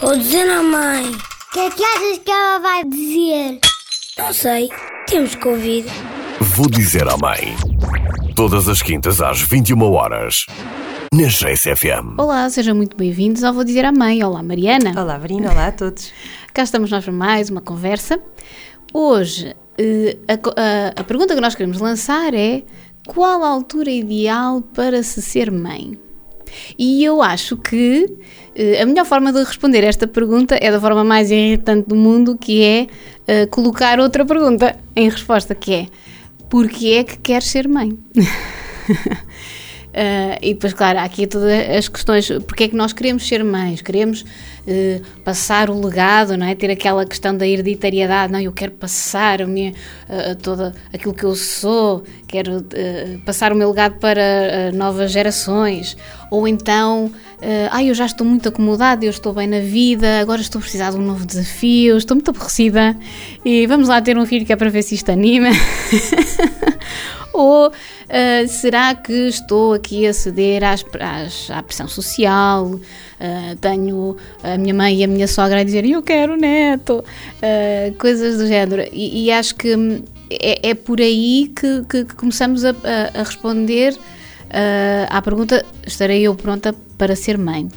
Vou dizer à mãe. O que é que achas que ela vai dizer? Não sei. Temos que ouvir. Vou dizer à mãe. Todas as quintas às 21 horas. Na GCFM. Olá, sejam muito bem-vindos ao Vou Dizer à Mãe. Olá, Mariana. Olá, Verina. Olá a todos. Cá estamos nós para mais uma conversa. Hoje, eh, a, a- a pergunta que nós queremos lançar é qual a altura ideal para se ser mãe? E eu acho que eh, a melhor forma de responder esta pergunta é da forma mais irritante do mundo, que é eh, colocar outra pergunta em resposta, que é porque é que queres ser mãe? Uh, e depois, claro, há aqui todas as questões, porque é que nós queremos ser mães? Queremos uh, passar o legado, não é? Ter aquela questão da hereditariedade, não, eu quero passar a minha, uh, toda aquilo que eu sou, quero passar o meu legado para novas gerações, ou então, ah, eu já estou muito acomodada, eu estou bem na vida, agora estou a precisar de um novo desafio, estou muito aborrecida e vamos lá ter um filho que é para ver se isto anima. Ou uh, será que estou aqui a ceder às, às, à pressão social? Uh, tenho a minha mãe e a minha sogra a dizerem eu quero neto, uh, coisas do género. E, e acho que é, é por aí que, que, que começamos a, a, a responder à pergunta: estarei eu pronta para ser mãe?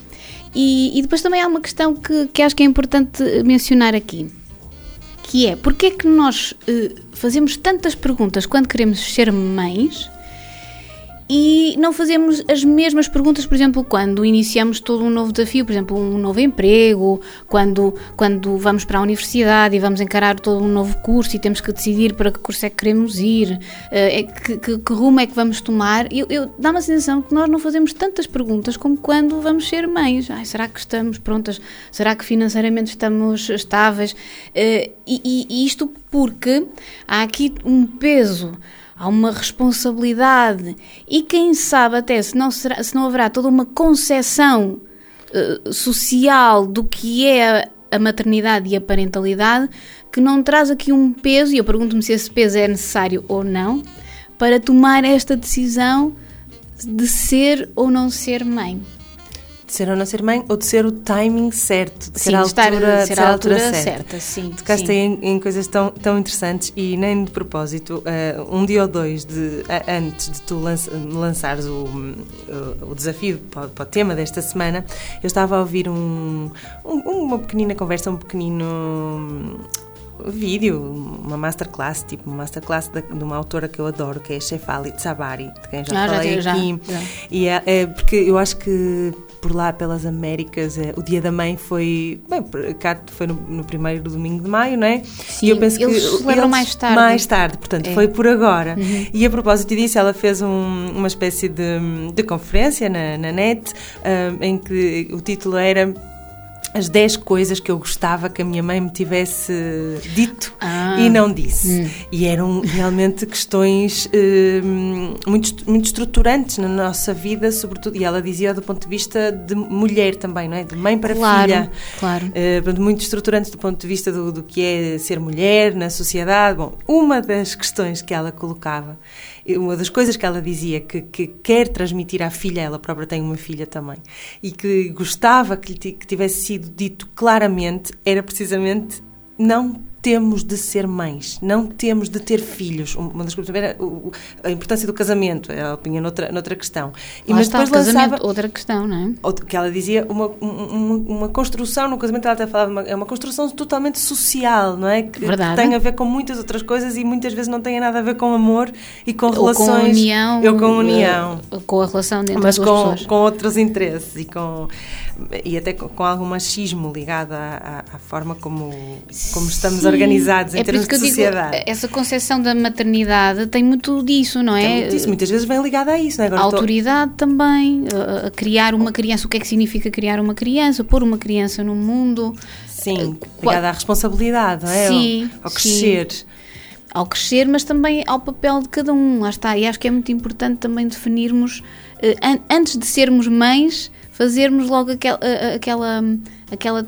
E, e depois também há uma questão que, que acho que é importante mencionar aqui que é porque é que nós uh, fazemos tantas perguntas quando queremos ser mães e não fazemos as mesmas perguntas, por exemplo, quando iniciamos todo um novo desafio, por exemplo, um novo emprego, quando, quando vamos para a universidade e vamos encarar todo um novo curso e temos que decidir para que curso é que queremos ir, uh, é, que, que, que, rumo é que vamos tomar. Eu, eu dá-me a sensação que nós não fazemos tantas perguntas como quando vamos ser mães. Ai, será que estamos prontas? Será que financeiramente estamos estáveis? Uh, e, e isto porque há aqui um peso há uma responsabilidade e quem sabe até se não, será, se não haverá toda uma concepção uh, social do que é a maternidade e a parentalidade que não traz aqui um peso, e eu pergunto-me se esse peso é necessário ou não, para tomar esta decisão de ser ou não ser mãe. De ser ou não ser mãe, ou de ser o timing certo, de sim, ser a altura, de ser de ser a altura, altura certa. certa. Sim, Tocaste em, em coisas tão, tão interessantes e nem de propósito, uh, um dia ou dois de, uh, antes de tu lança, lançares o, uh, o desafio para, para, o tema desta semana, eu estava a ouvir um, um, uma pequenina conversa, um pequenino vídeo, uma masterclass, tipo uma masterclass de, de uma autora que eu adoro, que é Shefali Tsabari, de quem já ah, falei já, aqui. Já, já. E é, é, porque eu acho que por lá, pelas Américas, é, o Dia da Mãe foi. Bem, cá foi no, no, primeiro domingo de maio, não é? Sim, e eu penso eles que. celebram mais tarde. Mais tarde, portanto, é. foi por agora. Uhum. E a propósito disso, ela fez um, uma espécie de, de conferência na, na net, um, em que o título era as 10 coisas que eu gostava que a minha mãe me tivesse dito ah, e não disse. hum. E eram realmente questões hum, muito, muito estruturantes na nossa vida, sobretudo, e ela dizia do ponto de vista de mulher também, não é? De mãe para claro, filha. Claro. Uh, muito estruturantes do ponto de vista do, do que é ser mulher na sociedade. Bom, uma das questões que ela colocava uma das coisas que ela dizia que, que, quer transmitir à filha, ela própria tem uma filha também, e que gostava que, que tivesse sido dito claramente, era precisamente não temos de ser mães, não temos de ter filhos. Uma das coisas era a importância do casamento, ela punha noutra, noutra questão. E mas depois lançava outra questão, não é? Que ela dizia uma, uma, uma construção no casamento, ela até falava, uma, é uma construção totalmente social, não é? Que, Verdade. que tem a ver com muitas outras coisas e muitas vezes não tem nada a ver com amor e com relações. Ou com união. Eu com união. Com a relação dentro mas das com, pessoas. com outros interesses e com e até com, algum machismo ligado à, à, forma como, como estamos Sim. organizados em é termos de sociedade. Digo, essa concepção da maternidade tem muito disso, não é? Tem muito disso, muitas vezes vem ligada a isso. Não é? Agora a autoridade tô... também, a, a criar uma criança, o que é que significa criar uma criança, pôr uma criança no mundo. Sim, ligada à responsabilidade, não é? Sim, ao, ao crescer. Sim ao crescer, mas também ao papel de cada um. Lá está. E acho que é muito importante também definirmos, uh, an antes de sermos mães, fazermos logo aquel, aquela, aquela,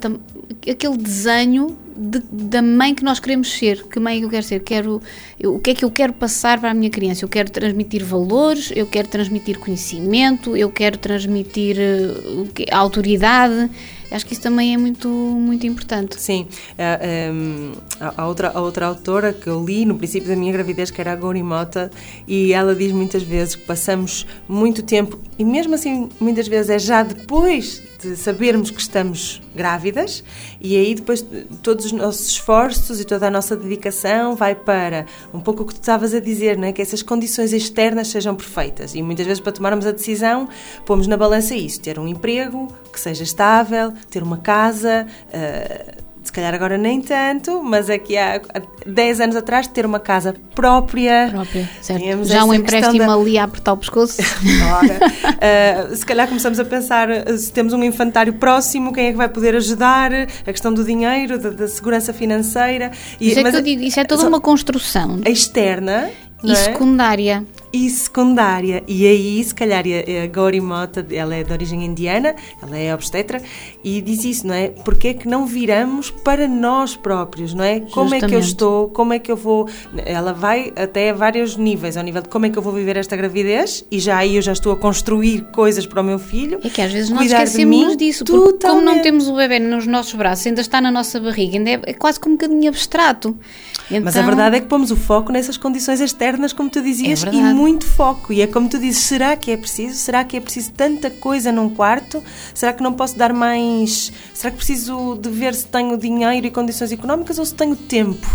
aquele desenho de, da mãe que nós queremos ser. Que mãe é eu quero ser? Quero, eu, o que é que eu quero passar para a minha criança? Eu quero transmitir valores, eu quero transmitir conhecimento, eu quero transmitir uh, autoridade. Acho que isso também é muito, muito importante. Sim, a, a, outra, a outra autora que eu li no princípio da minha gravidez, que era a Gori Mota, e ela diz muitas vezes que passamos muito tempo, e mesmo assim muitas vezes é já depois de sabermos que estamos grávidas e aí depois todos os nossos esforços e toda a nossa dedicação vai para um pouco o que tu estavas a dizer, não é? que essas condições externas sejam perfeitas e muitas vezes para tomarmos a decisão pomos na balança isso, ter um emprego que seja estável, ter uma casa, uh, se calhar agora nem tanto, mas aqui há 10 anos atrás, ter uma casa própria. Própria, certo. Já um empréstimo da... ali a apertar o pescoço. uh, se calhar começamos a pensar se temos um infantário próximo, quem é que vai poder ajudar, a questão do dinheiro, da, da segurança financeira. E, isso é que eu digo, isso é toda uma construção. Externa. E é? secundária e secundária. E aí, se calhar, a Gori Mota, ela é de origem indiana, ela é obstetra, e diz isso, não é? Porque é que não viramos para nós próprios, não é? Justamente. Como é que eu estou, como é que eu vou... Ela vai até vários níveis, ao nível de como é que eu vou viver esta gravidez, e já aí eu já estou a construir coisas para o meu filho. É que às vezes nós esquecemos de disso, porque totalmente. como não temos o bebê nos nossos braços, ainda está na nossa barriga, ainda é, é quase como um bocadinho abstrato. Então... Mas a verdade é que pomos o foco nessas condições externas, como tu dizias, é e muito foco. E é como tu dizes: será que é preciso? Será que é preciso tanta coisa num quarto? Será que não posso dar mais. Será que preciso de ver se tenho dinheiro e condições económicas ou se tenho tempo?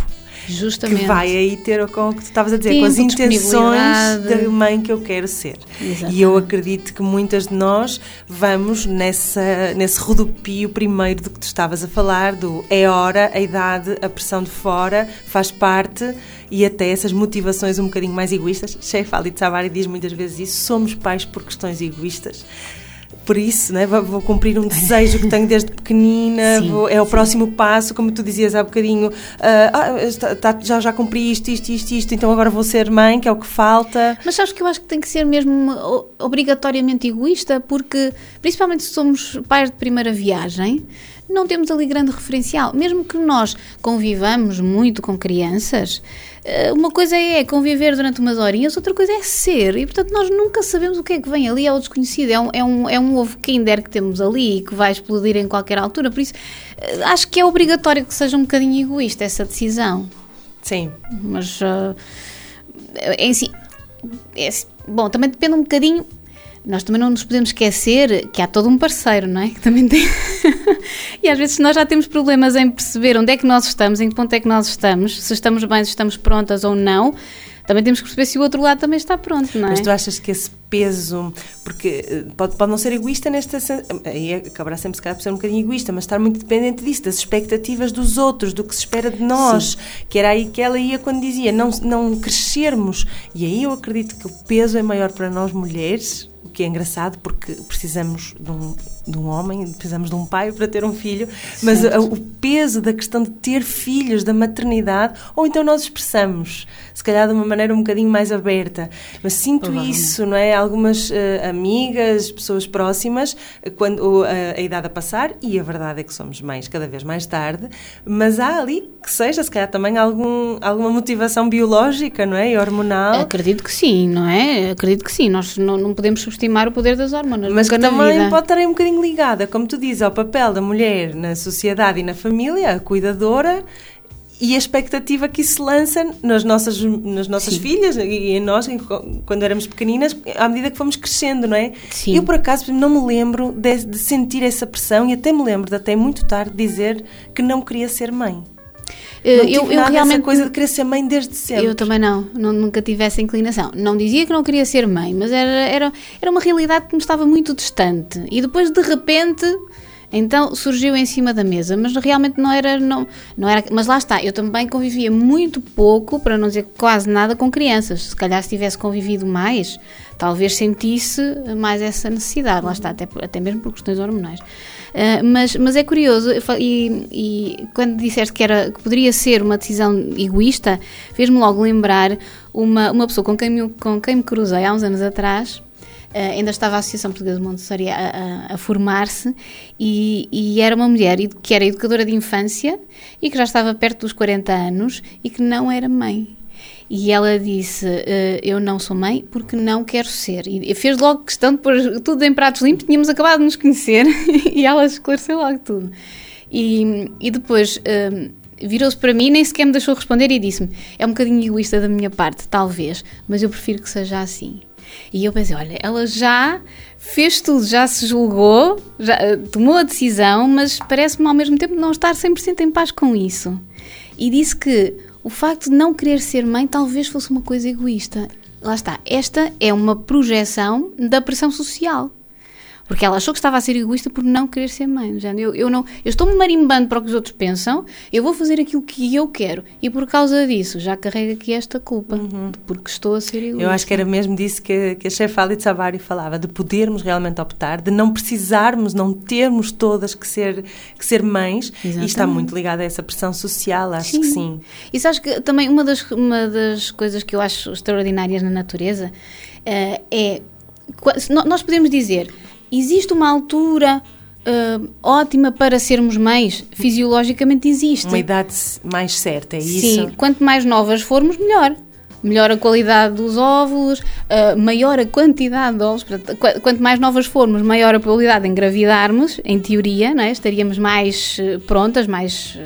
Justamente. Que vai aí ter com o que tu estavas a dizer, Tempo, com as intenções da mãe que eu quero ser. Exatamente. E eu acredito que muitas de nós vamos nessa, nesse rodopio primeiro do que tu estavas a falar, do é hora, a idade, a pressão de fora, faz parte e até essas motivações um bocadinho mais egoístas. Sheikh Khalid Sabari diz muitas vezes isso, somos pais por questões egoístas por isso, né? vou, vou cumprir um desejo que tenho desde pequenina, sim, vou, é o sim. próximo passo, como tu dizias há bocadinho, uh, ah, está, tá, já, já cumpri isto, isto, isto, isto, então agora vou ser mãe, que é o que falta. Mas sabes que eu acho que tem que ser mesmo obrigatoriamente egoísta, porque principalmente se somos pais de primeira viagem, não temos ali grande referencial. Mesmo que nós convivamos muito com crianças, eh, uma coisa é conviver durante umas horinhas, outra coisa é ser. E portanto nós nunca sabemos o que é que vem ali, é o desconhecido. É um, é um, é um ovo Kinder que temos ali e que vai explodir em qualquer altura. Por isso eh, acho que é obrigatório que seja um bocadinho egoísta essa decisão. Sim. Mas uh, em si. É, bom, também depende um bocadinho nós também não nos podemos esquecer que há todo um parceiro, não é? Que também tem. e às vezes, nós já temos problemas em perceber onde é que nós estamos, em que ponto é que nós estamos, se estamos bem, se estamos prontas ou não, também temos que perceber se o outro lado também está pronto, não é? Mas tu achas que esse peso, porque eh, pode, pode não ser egoísta nesta. aí acabará sempre, se calhar, por ser um bocadinho egoísta, mas estar muito dependente disso, das expectativas dos outros, do que se espera de nós, Sim. que era aí que ela ia quando dizia não, não crescermos. E aí eu acredito que o peso é maior para nós mulheres que é engraçado porque precisamos de um, de um homem, precisamos de um pai para ter um filho, mas a, o peso da questão de ter filhos, da maternidade, ou então nós expressamos, se calhar de uma maneira um bocadinho mais aberta, mas sinto isso, não é? Algumas uh, amigas, pessoas próximas, quando uh, a idade a passar, e a verdade é que somos mães cada vez mais tarde, mas há ali que seja, se calhar também algum, alguma motivação biológica, não é? E hormonal. Acredito que sim, não é? Acredito que sim, nós não, não podemos substituir subestimar o poder das hormonas. Mas que também pode estar aí um bocadinho ligada, como tu dizes, ao papel da mulher na sociedade e na família, a cuidadora e a expectativa que isso se lança nas nossas, nas nossas filhas e em nós, quando éramos pequeninas, à medida que fomos crescendo, não é? Sim. Eu, por acaso, não me lembro de, de sentir essa pressão e até me lembro de até muito tarde dizer que não queria ser mãe. Eh, não eu, eu realmente coisa de querer ser mãe desde sempre. Eu também não, não, nunca tive essa inclinação. Não dizia que não queria ser mãe, mas era, era, era uma realidade que me estava muito distante. E depois de repente então surgiu em cima da mesa, mas realmente não era, não, não era. Mas lá está, eu também convivia muito pouco, para não dizer quase nada, com crianças. Se calhar se tivesse convivido mais, talvez sentisse mais essa necessidade. Lá está, até, até mesmo por questões hormonais. Uh, mas, mas é curioso, e, e, quando disseste que, era, que poderia ser uma decisão egoísta, fez-me logo lembrar uma, uma pessoa com quem, me, com quem me cruzei há uns anos atrás, ainda estava a Associação Portuguesa de Montessori a, a, a formar-se e, e, era uma mulher que era educadora de infância e que já estava perto dos 40 anos e que não era mãe. E ela disse: eh, Eu não sou mãe porque não quero ser. E fez logo questão de pôr tudo em pratos limpos, tínhamos acabado de nos conhecer e ela esclareceu logo tudo. E, e depois eh, virou-se para mim, nem sequer me deixou responder e disse-me: É um bocadinho egoísta da minha parte, talvez, mas eu prefiro que seja assim. E eu pensei: Olha, ela já fez tudo, já se julgou, já eh, tomou a decisão, mas parece-me ao mesmo tempo não estar 100% em paz com isso. E disse que o facto de não querer ser mãe talvez fosse uma coisa egoísta. Lá está, esta é uma projeção da pressão social. Porque ela achou que estava a ser egoísta por não querer ser mãe. Já, eu, eu, não, eu estou-me marimbando para o que os outros pensam, eu vou fazer aquilo que eu quero. E por causa disso, já carrega aqui esta culpa, uhum. porque estou a ser egoísta. Eu acho que era mesmo disso que, que a chefe Ali Sabari falava, de podermos realmente optar, de não precisarmos, não termos todas que ser, que ser mães. Exatamente. E está muito ligada a essa pressão social, acho sim. que sim. E sabes que também uma das, uma das coisas que eu acho extraordinárias na natureza uh, é. Nós podemos dizer existe uma altura uh, ótima para sermos mães? Fisiologicamente existe. Uma idade mais certa, é isso? Sim, quanto mais novas formos, melhor. Melhor a qualidade dos óvulos, uh, maior a quantidade de óvulos. Quanto mais novas formos, maior a probabilidade de engravidarmos, em teoria, não é? estaríamos mais uh, prontas, mais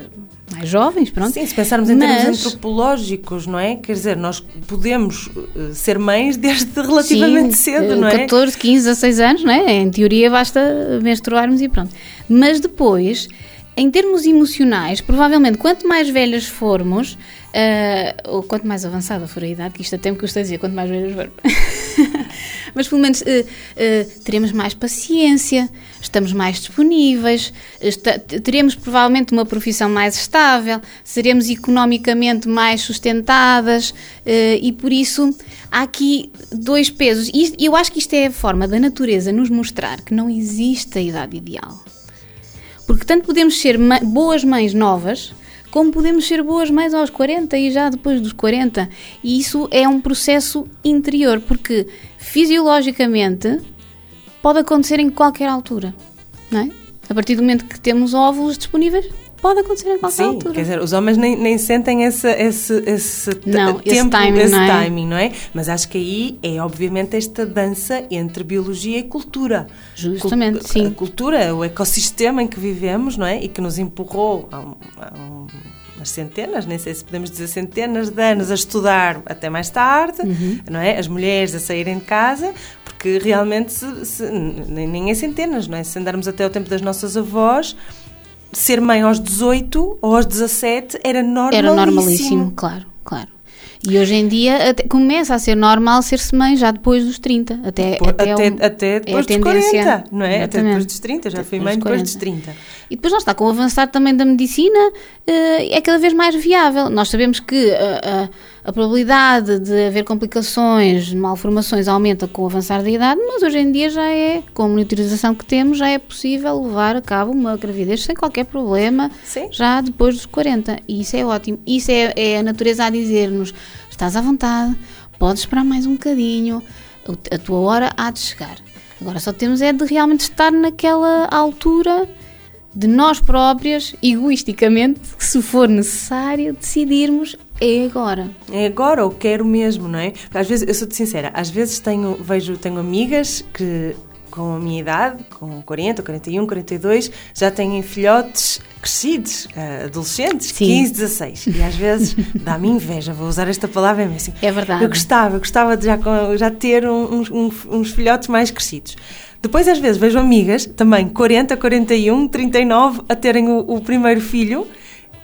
mais jovens, pronto. Sim, se pensarmos em Mas... termos antropológicos, não é? Quer dizer, nós podemos uh, ser mães desde relativamente Sim, cedo, não é? 14, 15, 16 anos, não é? Em teoria basta menstruarmos e pronto. Mas depois, em termos emocionais, provavelmente quanto mais velhas formos, uh, ou quanto mais avançada for a idade, que isto até me custa dizer, quanto mais velhas formos. mas pelo menos uh, uh, teremos mais paciência, estamos mais disponíveis, teremos provavelmente uma profissão mais estável, seremos economicamente mais sustentadas e por isso há aqui dois pesos. E eu acho que isto é a forma da natureza nos mostrar que não existe a idade ideal. Porque tanto podemos ser boas mães novas, como podemos ser boas mães aos 40 e já depois dos 40. E isso é um processo interior, porque fisiologicamente pode acontecer em qualquer altura, não é? A partir do momento que temos óvulos disponíveis, pode acontecer em qualquer Sim, altura. quer dizer, os homens nem, nem sentem esse, esse, esse não, tempo, esse, timing, esse não é? timing, não é? Mas acho que aí é obviamente esta dança entre biologia e cultura. Justamente, Cult sim. A cultura, o ecossistema em que vivemos, não é? E que nos empurrou a, um, a um, umas centenas, nem sei se podemos dizer centenas de anos a estudar até mais tarde, uhum. não é? As mulheres a saírem de casa, porque realmente se, se, nem, nem em centenas, não é? Se andarmos até o tempo das nossas avós, ser mãe aos 18 ou aos 17 era normalíssimo. Era normalíssimo, claro, claro. E hoje em dia até, começa a ser normal ser-se mãe já depois dos 30. Até, depois, até, até, um, até depois é dos 40, não é? Exatamente. Até depois dos 30, já fui mãe depois dos 30. E depois lá está, com o avançar também da medicina, eh, é cada vez mais viável. Nós sabemos que a, a, a probabilidade de haver complicações, malformações, aumenta com o avançar da idade, mas hoje em dia já é, com a monitorização que temos, já é possível levar a cabo uma gravidez sem qualquer problema, Sim. já depois dos 40. E isso é ótimo. Isso é, é a natureza a dizer-nos estás à vontade, podes esperar mais um bocadinho, a tua hora há de chegar. Agora só temos é de realmente estar naquela altura de nós próprias, egoisticamente, que se for necessário, decidirmos é agora. É agora, ou quero mesmo, não é? Às vezes, eu sou-te sincera, às vezes tenho, vejo, tenho amigas que com a minha idade, com 40, 41, 42, já têm filhotes crescidos, eh, adolescentes, Sim. 15, 16. E às vezes dá-me inveja, vou usar esta palavra assim. É verdade. Eu gostava, eu gostava de já, já ter uns, uns, uns filhotes mais crescidos. Depois, às vezes, vejo amigas, também 40, 41, 39, a terem o, o primeiro filho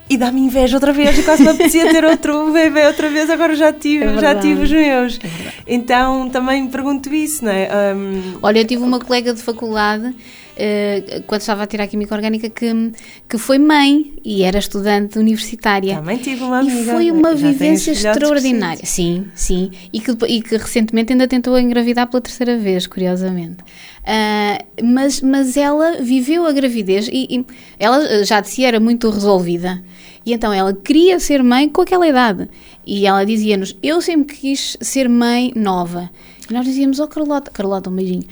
e dá-me inveja outra vez, e quase me apetecia ter outro bebê outra vez, agora já tive, é já tive os meus. É então também me pergunto isso, não é? Um... Olha, eu tive uma colega de faculdade, uh, quando estava a tirar Química Orgânica, que, que foi mãe e era estudante universitária. Também tive uma amiga. E foi uma vivência extraordinária. Sim, sim. E que, e que recentemente ainda tentou engravidar pela terceira vez, curiosamente. Uh, mas, mas ela viveu a gravidez e, e ela já de si era muito resolvida. E então ela queria ser mãe com aquela idade. E ela dizia-nos: Eu sempre quis ser mãe nova. Nós dizíamos, oh Carlota, Carlota, um beijinho.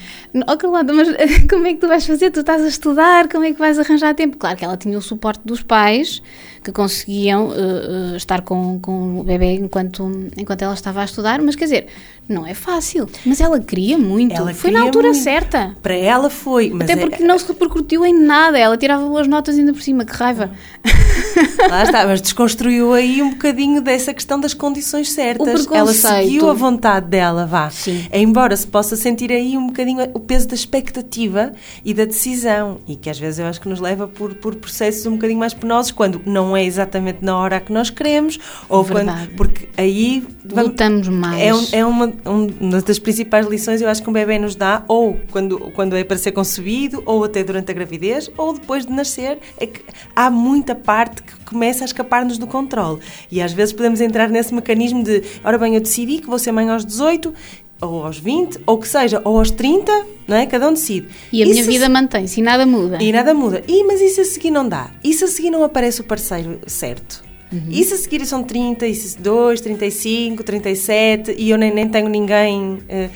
Oh Carlota, mas como é que tu vais fazer? Tu estás a estudar, como é que vais arranjar tempo? Claro que ela tinha o suporte dos pais que conseguiam uh, uh, estar com, com o bebê enquanto, enquanto ela estava a estudar, mas quer dizer, não é fácil. Mas ela queria muito. Ela foi queria na altura muito. certa. Para ela foi, mas Até é- porque não se repercutiu em nada. Ela tirava boas notas ainda por cima, que raiva. Lá está, mas desconstruiu aí um bocadinho dessa questão das condições certas. Ela seguiu a vontade dela, vá. Sim. Embora se possa sentir aí um bocadinho o peso da expectativa e da decisão. E que às vezes eu acho que nos leva por, por processos um bocadinho mais penosos, quando não é exatamente na hora que nós queremos, ou quando. Verdade. Porque aí. Lutamos mais. É, é uma, um- uma das principais lições eu acho que um bebê nos dá, ou quando, quando é para ser concebido, ou até durante a gravidez, ou depois de nascer, é que há muita parte que começa a escapar-nos do controle. E às vezes podemos entrar nesse mecanismo de, ora bem, eu decidi que vou ser mãe aos 18, ou aos 20, ou que seja, ou aos 30, não é? Cada um decide. E a E minha se- vida mantém-se e nada muda. e nada muda. E, mas e se a seguir não dá? E se a seguir não aparece o parceiro certo? E se a seguir são 32, 35, 37 e eu nem, nem tenho ninguém. eh,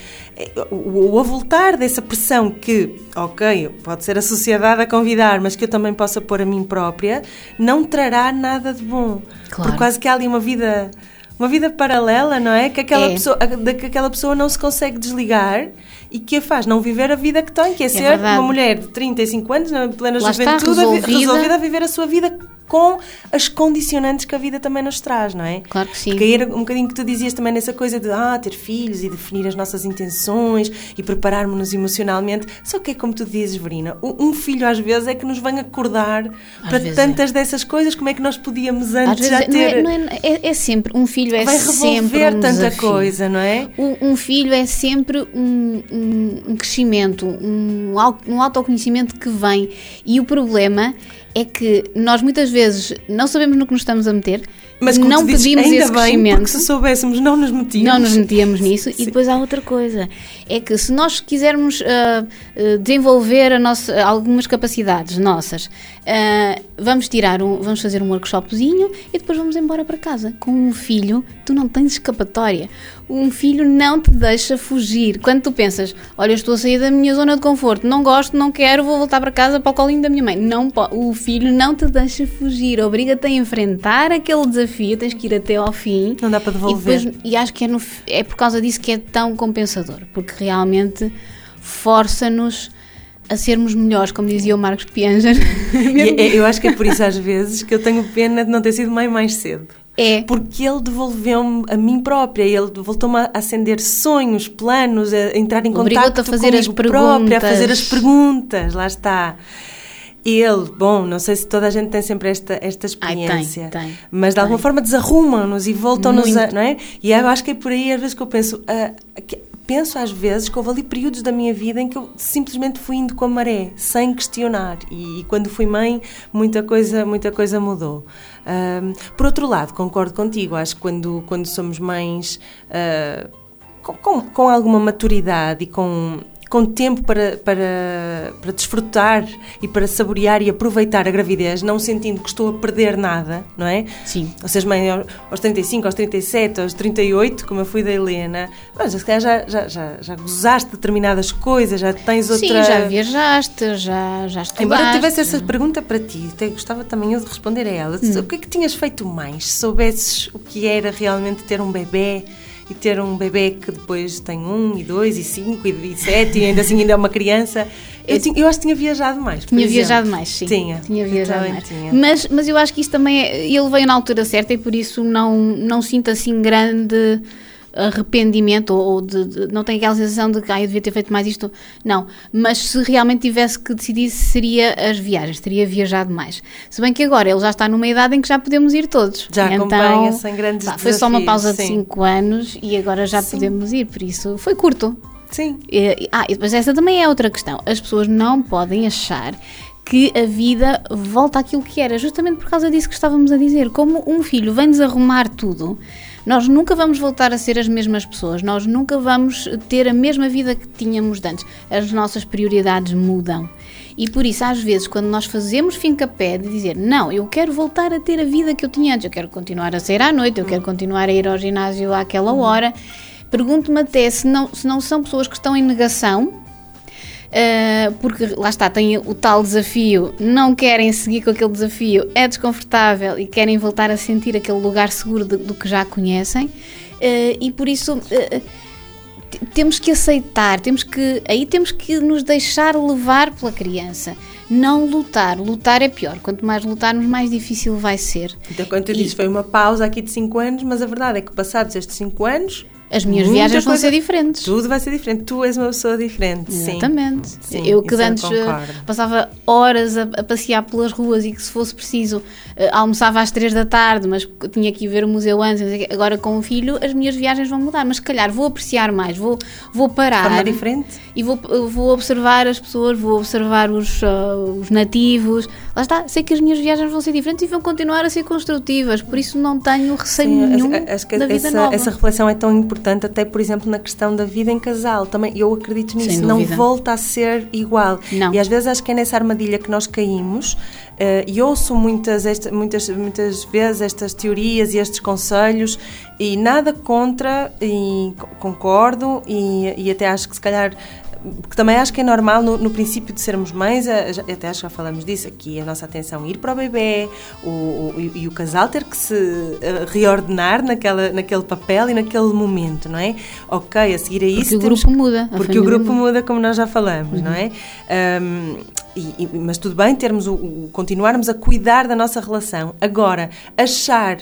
o, o avultar dessa pressão que, ok, pode ser a sociedade a convidar, mas que eu também possa pôr a mim própria, não trará nada de bom. Claro. Porque quase que há ali uma vida. Uma vida paralela, não é? Que aquela, É. pessoa, da que aquela pessoa não se consegue desligar e que a faz não viver a vida que tem, que é, ser verdade. uma mulher de 35 anos, na plena Lá juventude, resolvida. resolvida a viver a sua vida com as condicionantes que a vida também nos traz, não é? Claro que sim. Era um bocadinho que tu dizias também nessa coisa de ah, ter filhos e definir as nossas intenções e prepararmos-nos emocionalmente. Só que é como tu dizes, Verina, um filho às vezes é que nos vem acordar para vezes tantas dessas coisas. Como é que nós podíamos Às antes vezes já não é- ter. não é, é, é sempre, um filho é vai sempre revolver um tanta desafio. coisa, não é? Um, um filho é sempre um, um- um crescimento, um, um autoconhecimento que vem. E o problema é que nós muitas vezes não sabemos no que nos estamos a meter, Mas não dizes, pedimos ainda esse bem, crescimento. porque se soubéssemos não nos metíamos. Não nos metíamos nisso. E depois há outra coisa: é que se nós quisermos ah, desenvolver a nossa, algumas capacidades nossas, ah, vamos tirar um, vamos fazer um workshopzinho e depois vamos embora para casa. Com um filho, tu não tens escapatória. Um filho não te deixa fugir. Quando tu pensas, olha, estou a sair da minha zona de conforto, não gosto, não quero, vou voltar para casa para o colinho da minha mãe. Não, o filho não te deixa fugir, obriga-te a enfrentar aquele desafio, tens que ir até ao fim. Não dá para E, devolver. depois- e acho que é, no é por causa disso que é tão compensador, porque realmente força-nos a sermos melhores, como dizia o Marcos Pianger. E é- eu acho que é por isso às vezes que eu tenho pena de não ter sido mãe mais cedo. É, Porque ele devolveu-me a mim própria, ele voltou-me a acender sonhos, planos, a entrar em contato a fazer as comigo própria, a fazer as perguntas. perguntas, lá está. Ele, bom, não sei se toda a gente tem sempre esta, esta Ai, tem, experiência, tem, mas de alguma tem. forma desarrumam-nos e voltam-nos a, não é? E eu acho que é por aí às vezes que eu penso, ah, que- penso às vezes que houve ali períodos da minha vida em que eu simplesmente fui indo com a maré, sem questionar. E, quando fui mãe, muita coisa, muita coisa mudou. Por outro lado, concordo contigo, acho que quando, quando somos mães com, com, com alguma maturidade e com, com tempo para, para, para desfrutar e para saborear e aproveitar a gravidez, não sentindo que estou a perder nada, não é? sim. Ou seja, mãe aos- aos 35, aos 37, aos 38, como eu fui da Helena, mas se calhar já, já, já, já gozaste determinadas coisas, já tens outra. Sim, já viajaste, já, já estudaste. Embora eu tivesse essa pergunta para ti, até gostava também eu de responder a ela. Hum. O que é que tinhas feito mais? Se soubesses o que era realmente ter um bebê e ter um bebê que depois tem um, e dois, e cinco, e, e sete, e ainda assim ainda é uma criança. Eu, tinha- eu acho que tinha viajado mais. Tinha exemplo. viajado mais, sim. Tinha. Tinha viajado mais. tinha. Mas, mas eu acho que isso também é. Ele veio na altura certa e por isso não, não sinto assim grande arrependimento ou, ou de, de- não tenho aquela sensação de que ah, eu devia ter feito mais isto. Não. Mas se realmente tivesse que decidir, seria as viagens, teria viajado mais. Se bem que agora ele já está numa idade em que já podemos ir todos. Já então, acompanha sem grandes pá, Foi só uma pausa de sim. 5 anos e agora já Sim. podemos ir, por isso foi curto. Sim. E- Ah, depois essa também é outra questão. As pessoas não podem achar que a vida volta àquilo que era, justamente por causa disso que estávamos a dizer. Como um filho vem desarrumar tudo, nós nunca vamos voltar a ser as mesmas pessoas, nós nunca vamos ter a mesma vida que tínhamos antes. As nossas prioridades mudam. E por isso, às vezes, quando nós fazemos fim-capé de dizer não, eu quero voltar a ter a vida que eu tinha antes, eu quero continuar a sair à noite, eu quero continuar a ir ao ginásio àquela hora, Pergunto-me até se não, se não são pessoas que estão em negação, Uh, porque lá está, têm o tal desafio, não querem seguir com aquele desafio, é desconfortável e querem voltar a sentir aquele lugar seguro de, do que já conhecem, uh, e por isso uh, temos que aceitar, temos que, aí temos que nos deixar levar pela criança. Não lutar. Lutar é pior. Quanto mais lutarmos, mais difícil vai ser. Então, quando tu e... dizes foi uma pausa aqui de 5 anos, mas a verdade é que passados estes 5 anos, as minhas Muita viagens vão ser diferentes. Tudo vai ser diferente. Tu és uma pessoa diferente. Exatamente. Sim. Sim, eu que antes eh, passava horas a, a, passear pelas ruas e que se fosse preciso uh, almoçava às três da tarde, mas tinha que ir ver o museu antes. Agora com o filho as minhas viagens vão mudar, mas se calhar vou apreciar mais, vou, vou parar. Forma diferente. E vou, vou observar as pessoas, vou observar os, uh, os nativos. Lá está, sei que as minhas viagens vão ser diferentes e vão continuar a ser construtivas, por isso não tenho receio Sim, nenhum acho que da vida essa, nova. essa reflexão é tão importante importante, até por exemplo na questão da vida em casal. Também eu acredito nisso, não volta a ser igual. Não. E às vezes acho que é nessa armadilha que nós caímos. Uh, e ouço muitas, esta, muitas, muitas vezes estas teorias e estes conselhos e nada contra e concordo e, e até acho que se calhar porque também acho que é normal no, no, princípio de sermos mães, até acho que já falamos disso aqui, a nossa atenção ir para o bebê o, o, e, o casal ter que se eh, reordenar naquela, naquele papel e naquele momento, não é? Ok, a seguir a isso. Porque o grupo muda. Porque o grupo muda. muda, como nós já falamos, uhum. não é? Um, e, e, mas tudo bem termos o, o, continuarmos a cuidar da nossa relação. Agora, achar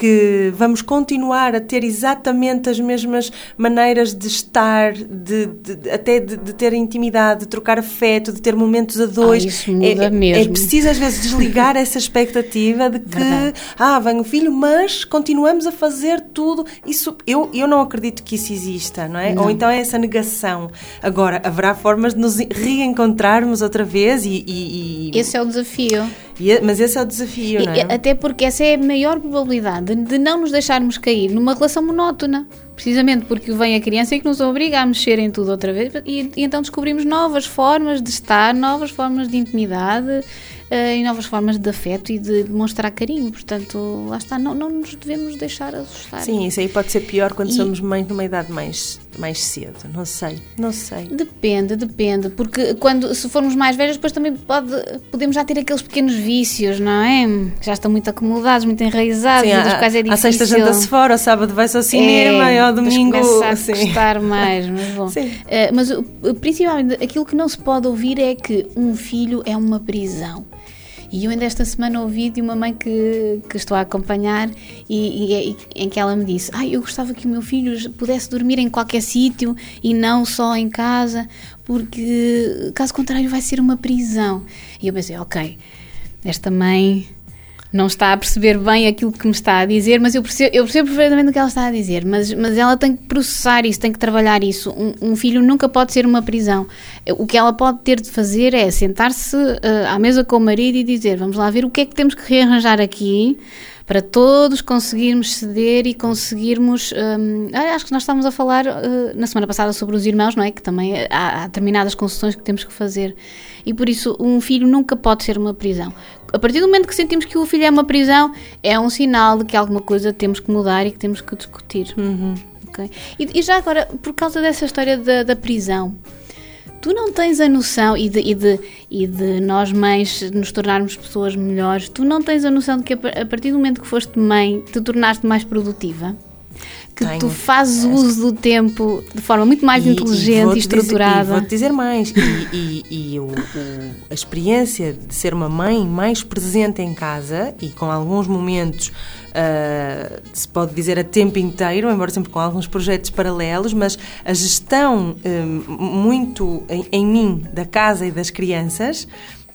que vamos continuar a ter exatamente as mesmas maneiras de estar, de, de até de, de, ter intimidade, de trocar afeto, de ter momentos a dois. Ah, isso muda é, mesmo. É preciso às vezes desligar essa expectativa de que, Verdade. ah, vem o filho, mas continuamos a fazer tudo. Isso, eu, eu não acredito que isso exista, não é? Não. Ou então é essa negação. Agora, haverá formas de nos reencontrarmos outra vez e. e, e... Esse é o desafio. E, é, mas esse é o desafio, não é? Até porque essa é a maior probabilidade de, de não nos deixarmos cair numa relação monótona. Precisamente porque vem a criança e que nos obriga a mexer em tudo outra vez e, e então descobrimos novas formas de estar, novas formas de intimidade uh, e novas formas de afeto e de demonstrar carinho. Portanto, lá está, não, não nos devemos deixar assustar. Sim, isso aí pode ser pior quando e... somos mães numa idade mais mais cedo, não sei, não sei. Depende, depende, porque quando se formos mais velhos depois também pode, podemos já ter aqueles pequenos vícios, não é? Já estão muito acomodados, muito enraizados, Sim, e dos quais é difícil. À sexta janta-se fora, ao sábado vai-se ao cinema, é, e ao domingo... a assim. gostar mais, mas bom. Sim. Uh, mas principalmente aquilo que não se pode ouvir é que um filho é uma prisão. E eu ainda esta semana ouvi de uma mãe que, que estou a acompanhar e, e, e em que ela me disse: ah, eu gostava que o meu filho pudesse dormir em qualquer sítio e não só em casa, porque caso contrário vai ser uma prisão. E eu pensei: ok, esta mãe não está a perceber bem aquilo que me está a dizer, mas eu percebo, eu percebo perfeitamente o que ela está a dizer, mas, mas ela tem que processar isso, tem que trabalhar isso. Um, um filho nunca pode ser uma prisão. O que ela pode ter de fazer é sentar-se uh, à mesa com o marido e dizer: vamos lá ver o que é que temos que rearranjar aqui para todos conseguirmos ceder e conseguirmos. Um, ah, acho que nós estávamos a falar uh, na semana passada sobre os irmãos, não é? Que também há, há determinadas concessões que temos que fazer. E por isso, um filho nunca pode ser uma prisão. A partir do momento que sentimos que o filho é uma prisão, é um sinal de que alguma coisa temos que mudar e que temos que discutir. Uhum. Okay? E, e, já agora, por causa dessa história da, da prisão, tu não tens a noção, e de, e, de, e de nós mães nos tornarmos pessoas melhores, tu não tens a noção de que a partir do momento que foste mãe, te tornaste mais produtiva? Que Tenho. tu fazes uso do tempo de forma muito mais e, inteligente e, e estruturada. Dizer, e vou-te dizer mais, e, e o, o, a experiência de ser uma mãe mais presente em casa e com alguns momentos Uh, se pode dizer a tempo inteiro, embora sempre com alguns projetos paralelos, mas a gestão uh, muito em, em, mim da casa e das crianças,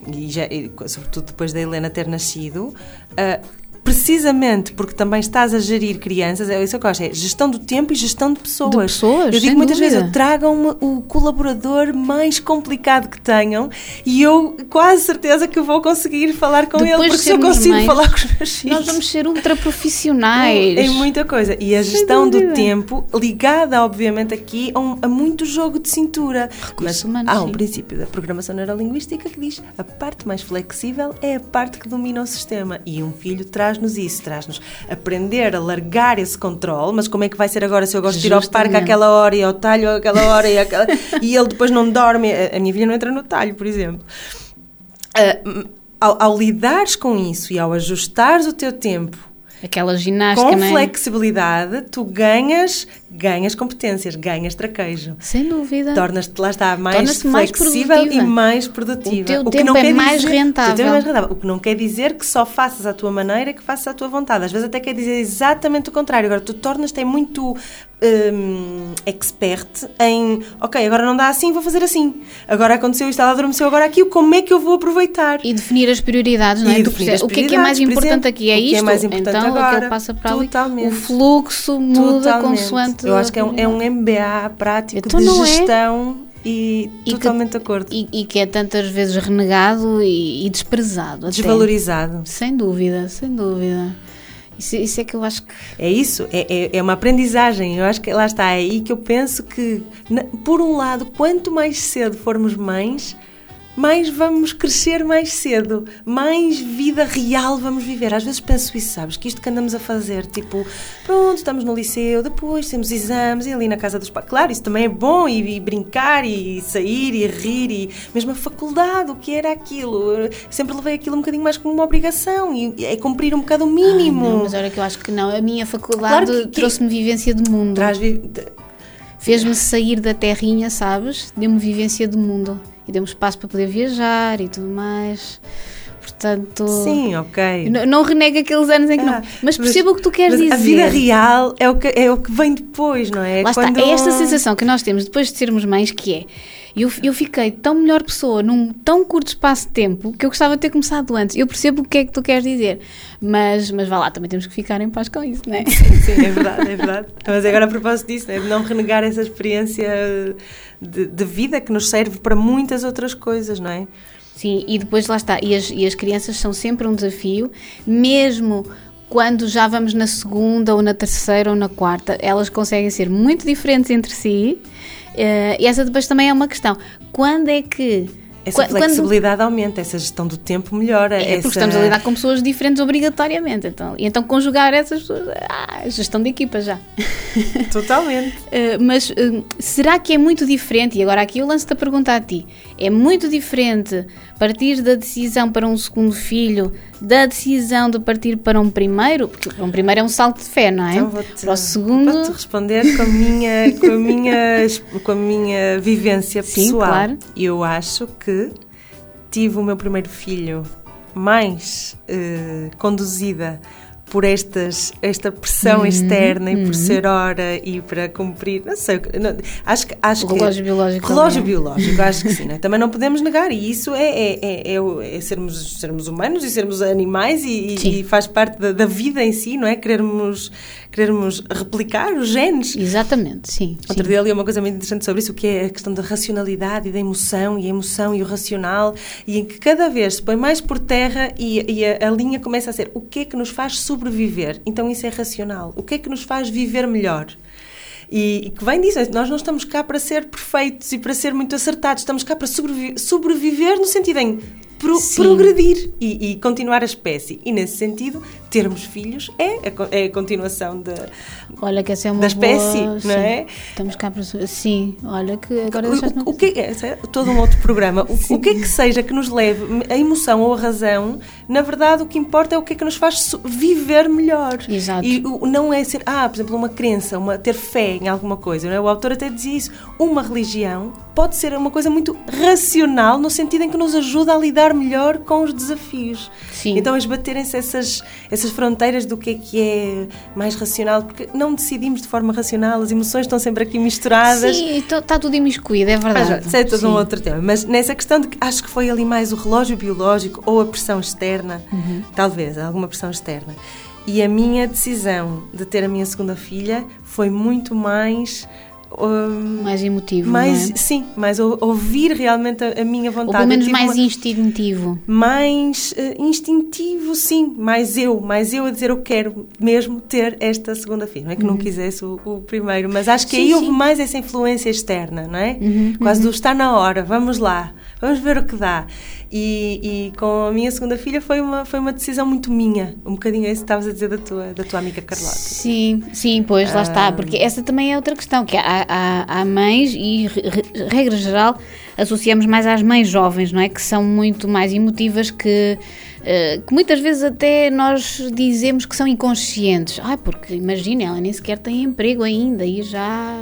e, já, e sobretudo depois da Helena ter nascido, uh, precisamente porque também estás a gerir crianças, é isso que eu gosto, é gestão do tempo e gestão de pessoas. De pessoas, Eu digo muitas dúvida. vezes, tragam o colaborador mais complicado que tenham e eu quase certeza que vou conseguir falar com Depois ele, porque se eu consigo falar com os meus filhos. Nós vamos ser ultra profissionais. É, muita coisa. E a gestão do tempo, ligada, obviamente, aqui a, um, a muito jogo de cintura. Recursos Mas humanos, há um sim. princípio da programação neurolinguística que diz a parte mais flexível é a parte que domina o sistema e um filho traz traz-nos isso, traz-nos aprender a largar esse controle, mas como é que vai ser agora se eu gosto de ir ao parque àquela hora e ao talho àquela hora e, àquela... e ele depois não dorme? A, a minha filha não entra no talho, por exemplo. Uh, ao, ao lidares com isso e ao ajustares o teu tempo Aquela ginástica, Com é? flexibilidade, tu ganhas, ganhas competências, ganhas traquejo. Sem dúvida. Tornas-te, lá está, mais Tornas-te mais flexível produtiva. e mais produtiva. O teu que tempo não é quer mais dizer- rentável. O é mais rentável. O que não quer dizer que só faças à tua maneira, que faças à tua vontade. Às vezes até quer dizer exatamente o contrário. Agora, tu tornas-te é muito hum, expert em, ok, agora não dá assim, vou fazer assim. Agora aconteceu isto, ela adormeceu agora aqui, como é que eu vou aproveitar? E definir as prioridades, não é? E as o que é que é mais prioridades, por importante exemplo. aqui? É que é isto? mais importante então agora? aquele passa para ali. Totalmente. O fluxo muda Totalmente. consoante. Eu acho que é um, é um MBA prático Então de é? gestão e, E que- totalmente de acordo. E, e que é tantas vezes renegado e, e desprezado. até. Desvalorizado. Sem dúvida, sem dúvida. Isso, isso é que eu acho que. É isso, é, é, é uma aprendizagem. Eu acho que lá está, é aí que eu penso que, por um lado, quanto mais cedo formos mães, mais vamos crescer mais cedo, mais vida real vamos viver. Às vezes penso isso, sabes? Que isto que andamos a fazer, tipo, pronto, estamos no liceu, depois temos exames e ali na casa dos pais. Claro, isso também é bom e, e brincar e sair e rir e mesmo a faculdade, o que era aquilo? Eu sempre levei aquilo um bocadinho mais como uma obrigação e é cumprir um bocado o mínimo. Ai, não, mas olha que eu acho que não. A minha faculdade Claro trouxe-me vivência de mundo. Traz vi- Fez-me sair da terrinha, sabes? Deu-me vivência de mundo. E deu-me espaço para poder viajar e tudo mais. Portanto. Sim, ok. Não, não renega aqueles anos em que Ah, não. Mas perceba o que tu queres dizer. A vida real é o que, é o que vem depois, não é? Lá Quando- está, é esta sensação que nós temos depois de sermos mães que é. Eu, eu fiquei tão melhor pessoa num tão curto espaço de tempo que eu gostava de ter começado antes. Eu percebo o que é que tu queres dizer, mas, mas vá lá, também temos que ficar em paz com isso, não é? Sim, é verdade, é verdade. Mas agora a propósito disso, né, de não renegar essa experiência de, de vida que nos serve para muitas outras coisas, não é? Sim, e depois lá está. E as, e as crianças são sempre um desafio, mesmo quando já vamos na segunda ou na terceira ou na quarta, elas conseguem ser muito diferentes entre si. eh, e essa depois também é uma questão. Quando é que. Essa qua- quando- flexibilidade aumenta, essa gestão do tempo melhora. É, essa... porque estamos a lidar com pessoas diferentes obrigatoriamente. Então, e então conjugar essas pessoas. Ah, gestão de equipa já. Totalmente. Uh, mas uh, será que é muito diferente? E agora aqui eu lanço-te a pergunta a ti: é muito diferente partir da decisão para um segundo filho da decisão de partir para um primeiro? Porque um primeiro é um salto de fé, não é? Então vou-te para o segundo. vou-te responder com a minha, com a minha, com a minha vivência Sim, pessoal. claro. Eu acho que tive o meu primeiro filho mais eh, conduzida por estas, esta pressão Uhum, externa e por ser hora e para cumprir, não sei, não, acho que acho O relógio que, biológico relógio também. biológico, acho que sim, né? também não podemos negar e isso é, é, é, é é sermos, sermos humanos e sermos animais e, e- faz parte da, da vida em si, não é? Querermos, querermos replicar os genes. Exatamente, sim. Outro sim. dia li uma coisa muito interessante sobre isso, o que é a questão da racionalidade e da emoção, e a emoção e o racional, e em que cada vez se põe mais por terra e, e a, a linha começa a ser o que é que nos faz sobreviver. Então isso é racional. O que é que nos faz viver melhor? E, e que vem disso, nós não estamos cá para ser perfeitos e para ser muito acertados, estamos cá para sobrevi- sobreviver no sentido em pro- progredir e, e continuar a espécie. E nesse sentido, termos filhos é a, é a continuação de, Olha que essa é uma da espécie, boa, não sim. é? Estamos cá para. Sim, olha que agora O, deixaste o, o que é, é todo um outro programa. O, o que é que seja que nos leve, a emoção ou a razão, na verdade o que importa é o que é que nos faz viver melhor. Exato. E o, não é ser, ah, por exemplo, uma crença, uma, ter fé em alguma coisa. Não é? O autor até dizia isso. Uma religião pode ser uma coisa muito racional, no sentido em que nos ajuda a lidar melhor com os desafios. Sim. Então, esbaterem-se essas, essas fronteiras do que é que é mais racional, porque não decidimos de forma racional, as emoções estão sempre aqui misturadas. Sim, está tudo imiscuído, é Ah, verdade. isso é todo Sim. um outro tema. Mas nessa questão de que acho que foi ali mais o relógio biológico ou a pressão externa, Uhum. talvez, alguma pressão externa. E a minha decisão de ter a minha segunda filha foi muito mais hum, Mais emotivo. mais, é? sim, mais ou- ouvir realmente a, a minha vontade. Ou pelo menos mais uma- instintivo. mais eh, instintivo, sim, mais eu, mais eu a dizer eu quero mesmo ter esta segunda filha. Não é que não quisesse o, o primeiro, mas acho que Uhum. Sim, aí houve sim. Uhum, mais essa influência externa, não é? Quase do está na hora, vamos lá, vamos ver o que dá. E, e com a minha segunda filha foi uma, foi uma decisão muito minha, um bocadinho isso que estavas a dizer da tua, da tua amiga Carlota. Sim, sim, pois, lá Ah. está, porque essa também é outra questão, que há, há, há mães e, re- re- regra geral, associamos mais às mães jovens, não é? Que são muito mais emotivas que, que muitas vezes até nós dizemos que são inconscientes. Ai, porque imagina, ela nem sequer tem emprego ainda e já...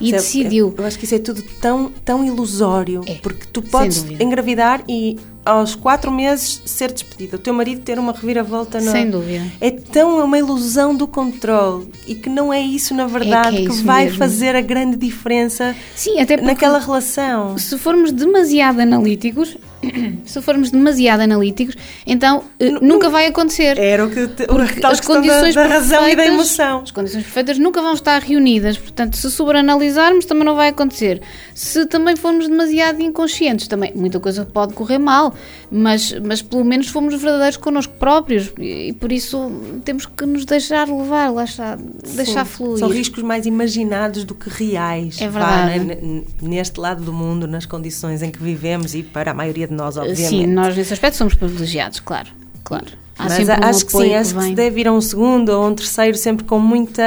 e Isso é- decidiu. Eu acho que isso é tudo tão, tão ilusório, É, porque tu podes engravidar e aos quatro meses ser despedida, o teu marido ter uma reviravolta no... Sem dúvida. É tão é uma ilusão do controle e que não é isso na verdade é que, isso vai mesmo. fazer a grande diferença Sim, até naquela relação. se formos demasiado analíticos, se formos demasiado analíticos, então eh, nunca vai acontecer. Era o que te, Porque as questão da- condições da, razão e da emoção. As condições perfeitas nunca vão estar reunidas, portanto, se sobreanalisarmos também não vai acontecer. Se também formos demasiado inconscientes, também muita coisa pode correr mal, mas, mas pelo menos fomos verdadeiros connosco próprios e, e por isso temos que nos deixar levar, lá está, deixar Sim, fluir. São riscos mais imaginados do que reais. É vá, verdade. né? Neste lado do mundo, nas condições em que vivemos e para a maioria de nós, obviamente. Sim, nós nesse aspecto somos privilegiados, claro, claro. Há Mas um acho que sim, acho que, se vem. deve ir a um segundo ou um terceiro, sempre com muita.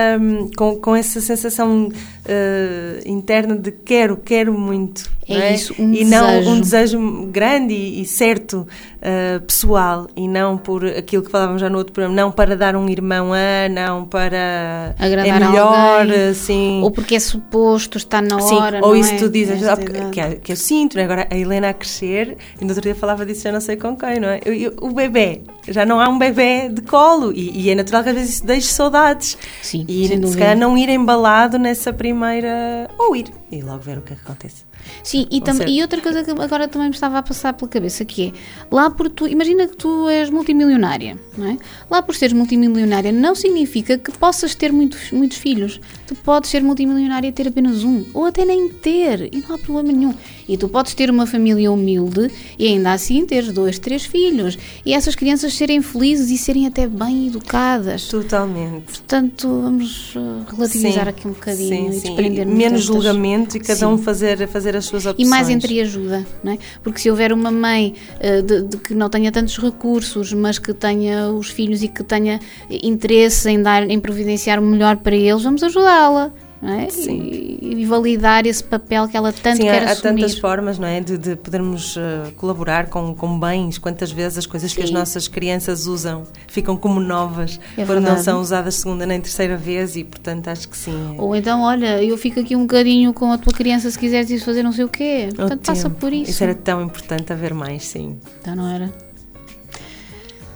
com, com essa sensação eh, interna de quero, quero muito. É não é? isso, um E não um desejo. grande e, e certo, eh, pessoal, e não por aquilo que falávamos já no outro programa, não para dar um irmão a, não para. Agradar é melhor, alguém. assim. Ou porque é suposto, está na Sim, hora. ou não isso é? tu dizes, ah, idade. que, é- que eu sinto, não é? agora a Helena a crescer, e no outro dia falava disso, eu não sei com quem, não é? Eu- eu- o bebê, já não há um bebê de colo, e, e é natural que às vezes isso deixe saudades. Sim, e se calhar não ir embalado nessa primeira. ou ir e logo ver o que é que acontece. Sim, e, tam- e outra coisa que agora também me estava a passar pela cabeça que é, lá por tu, imagina que tu és multimilionária, não é? Lá por seres multimilionária não significa que possas ter muitos, muitos filhos. Tu podes ser multimilionária e ter apenas um, ou até nem ter, e não há problema nenhum. E tu podes ter uma família humilde e ainda assim teres dois, três filhos. E essas crianças serem felizes e serem até bem educadas. Totalmente. Portanto, vamos uh, relativizar Sim, aqui um bocadinho sim, e sim. desprender-nos Menos julgamento e cada Sim. um fazer, fazer as suas opções. E mais entreajuda, não é? Porque se houver uma mãe eh, de, de que não tenha tantos recursos, mas que tenha os filhos e que tenha interesse em dar, em providenciar o melhor para eles, vamos ajudá-la, é? Sim. E, e validar esse papel que ela tanto Sim, quer há, há assumir. tantas formas, não é? De, de podermos eh, colaborar com, com bens. Quantas vezes as coisas que as Sim. nossas crianças usam ficam como novas É quando não são usadas segunda nem terceira vez e, portanto, acho que sim. Ou então, olha, eu fico aqui um bocadinho com a tua criança se quiseres ir fazer não sei o quê. Portanto, passa por isso. Isso era tão importante haver mais, sim. Então não era?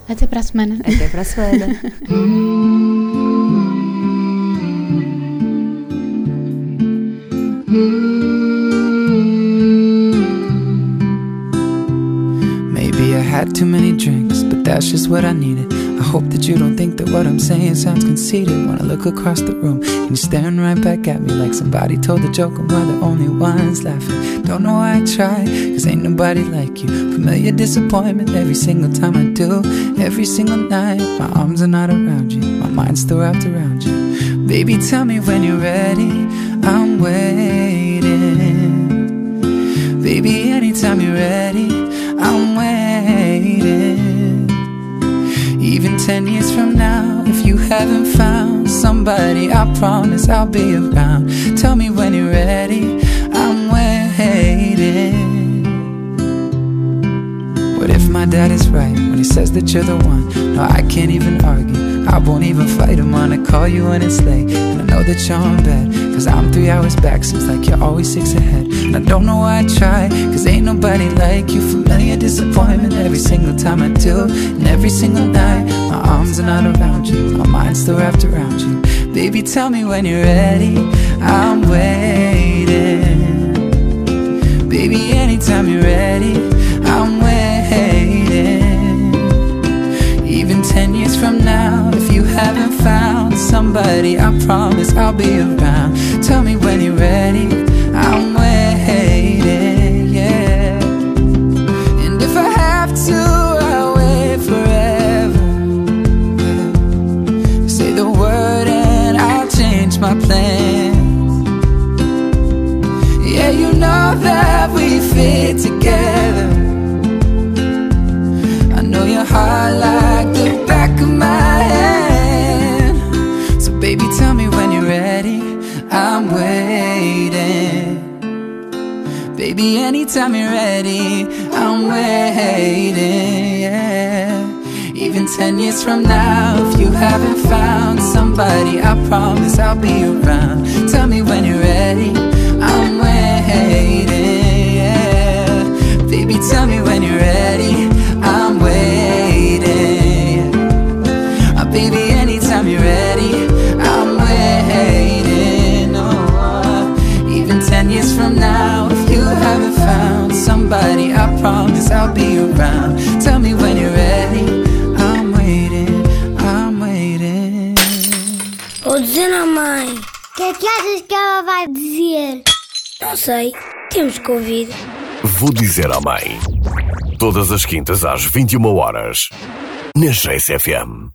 Até para a semana. Até para a semana. Maybe I had too many drinks, but that's just what I needed. I hope that you don't think that what I'm saying sounds conceited. When I look across the room and you're staring right back at me like somebody told a joke and we're the only ones laughing. Don't know why I try, cause ain't nobody like you. Familiar disappointment every single time I do. Every single night, my arms are not around you, my mind's still wrapped around you. Baby, tell me when you're ready, I'm waiting. Baby, anytime you're ready, I'm waiting. Even ten years from now, if you haven't found somebody, I promise I'll be around. Tell me when you're ready, I'm waiting. What if my dad is right when he says that you're the one? No, I can't even argue. I won't even fight on to call you when it's late. And I know that you're on bed, cause I'm three hours back. Seems like you're always six ahead. And I don't know why I try, cause ain't nobody like you. Familiar disappointment every single time I do. And every single night, my arms are not around you. My mind's still wrapped around you. Baby, tell me when you're ready. I'm waiting. Baby, anytime you're ready, from now, if you haven't found somebody, I promise I'll be around. Tell me when you're ready, I'm anytime you're ready, I'm waiting. Yeah. Even ten years from now, if you haven't found somebody, I promise I'll be around. Tell me when you're ready. I'm waiting. Yeah. Baby, tell me when you're ready. I'm waiting. Uh, baby, anytime you're ready, I'm waiting. Oh, even ten years from now, if you haven't found somebody, I promise I'll be around. Tell me when you're ready. I'm waiting, I'm waiting. Vou dizer à mãe. O que é que achas que ela vai dizer? Não sei. Temos que ouvir. Vou dizer à mãe. Todas as quintas às 21 horas. Na 6FM.